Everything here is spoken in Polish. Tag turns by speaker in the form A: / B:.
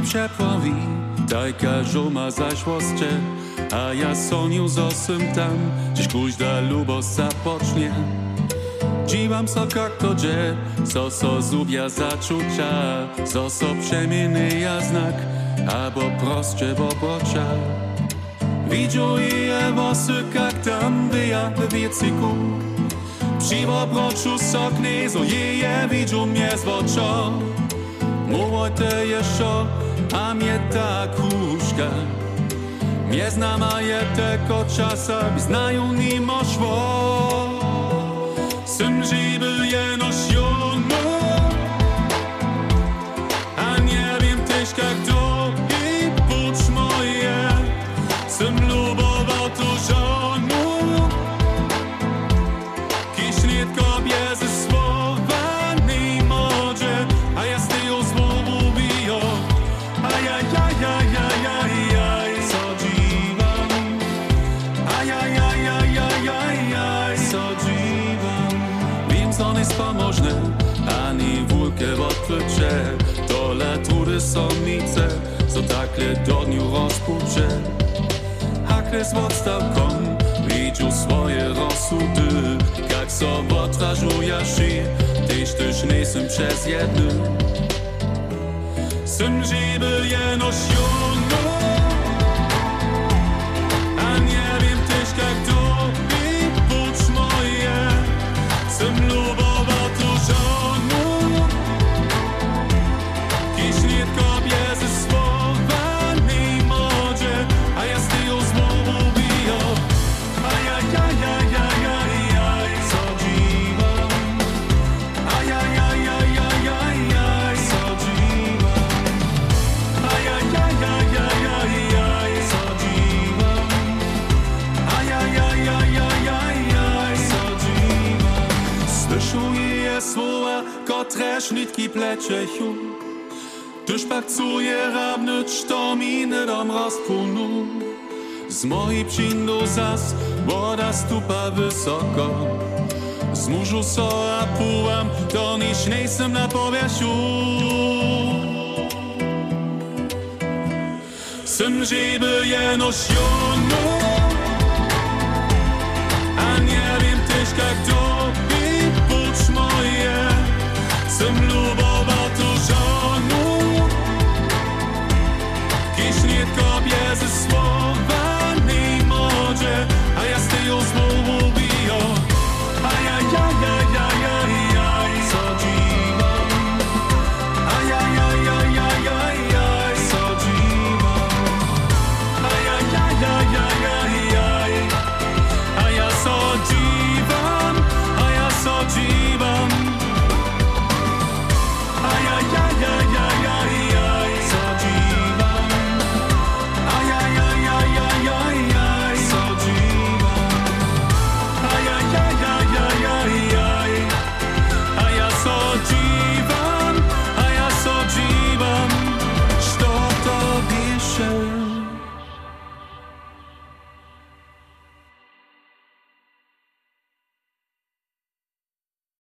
A: mnie przeprawi, tajka żoma zaśłoście, a ja sonił zosym tam, gdzieś kuźda lubo zapocznie. Dziwam so jak to dzie, so zubia zaczucia, so so przemieny ja znak, albo proście bobocia. Widział je wosy, jak tam wyja w wiecyku. Przy obroczu sokny, so je je widział mnie z oczo. Mówię jeszcze, a mnie ta kuszka. Mnie znama je tego czasa, by znają nie szło. Sym żywy jeno Wiem, co jest pomożne, ani wulkę w odkrycie. Dole trudy sonnice, co takle do dniu rozpucze. Hakle z odstawką, widział swoje rozsudy. Jak so odrażuja się, tyś też nie są przez jednym. Sym żywy jeno słowa, kotreż nitki pleciu. Tyż pakcuje rabnyć, to mi nie dom rozpunu. Z mojej przyjdu zas, woda stupa wysoko. Z murzu so a pułam, to niż nie jestem na powierzchu. Sym żywy jeno siódmu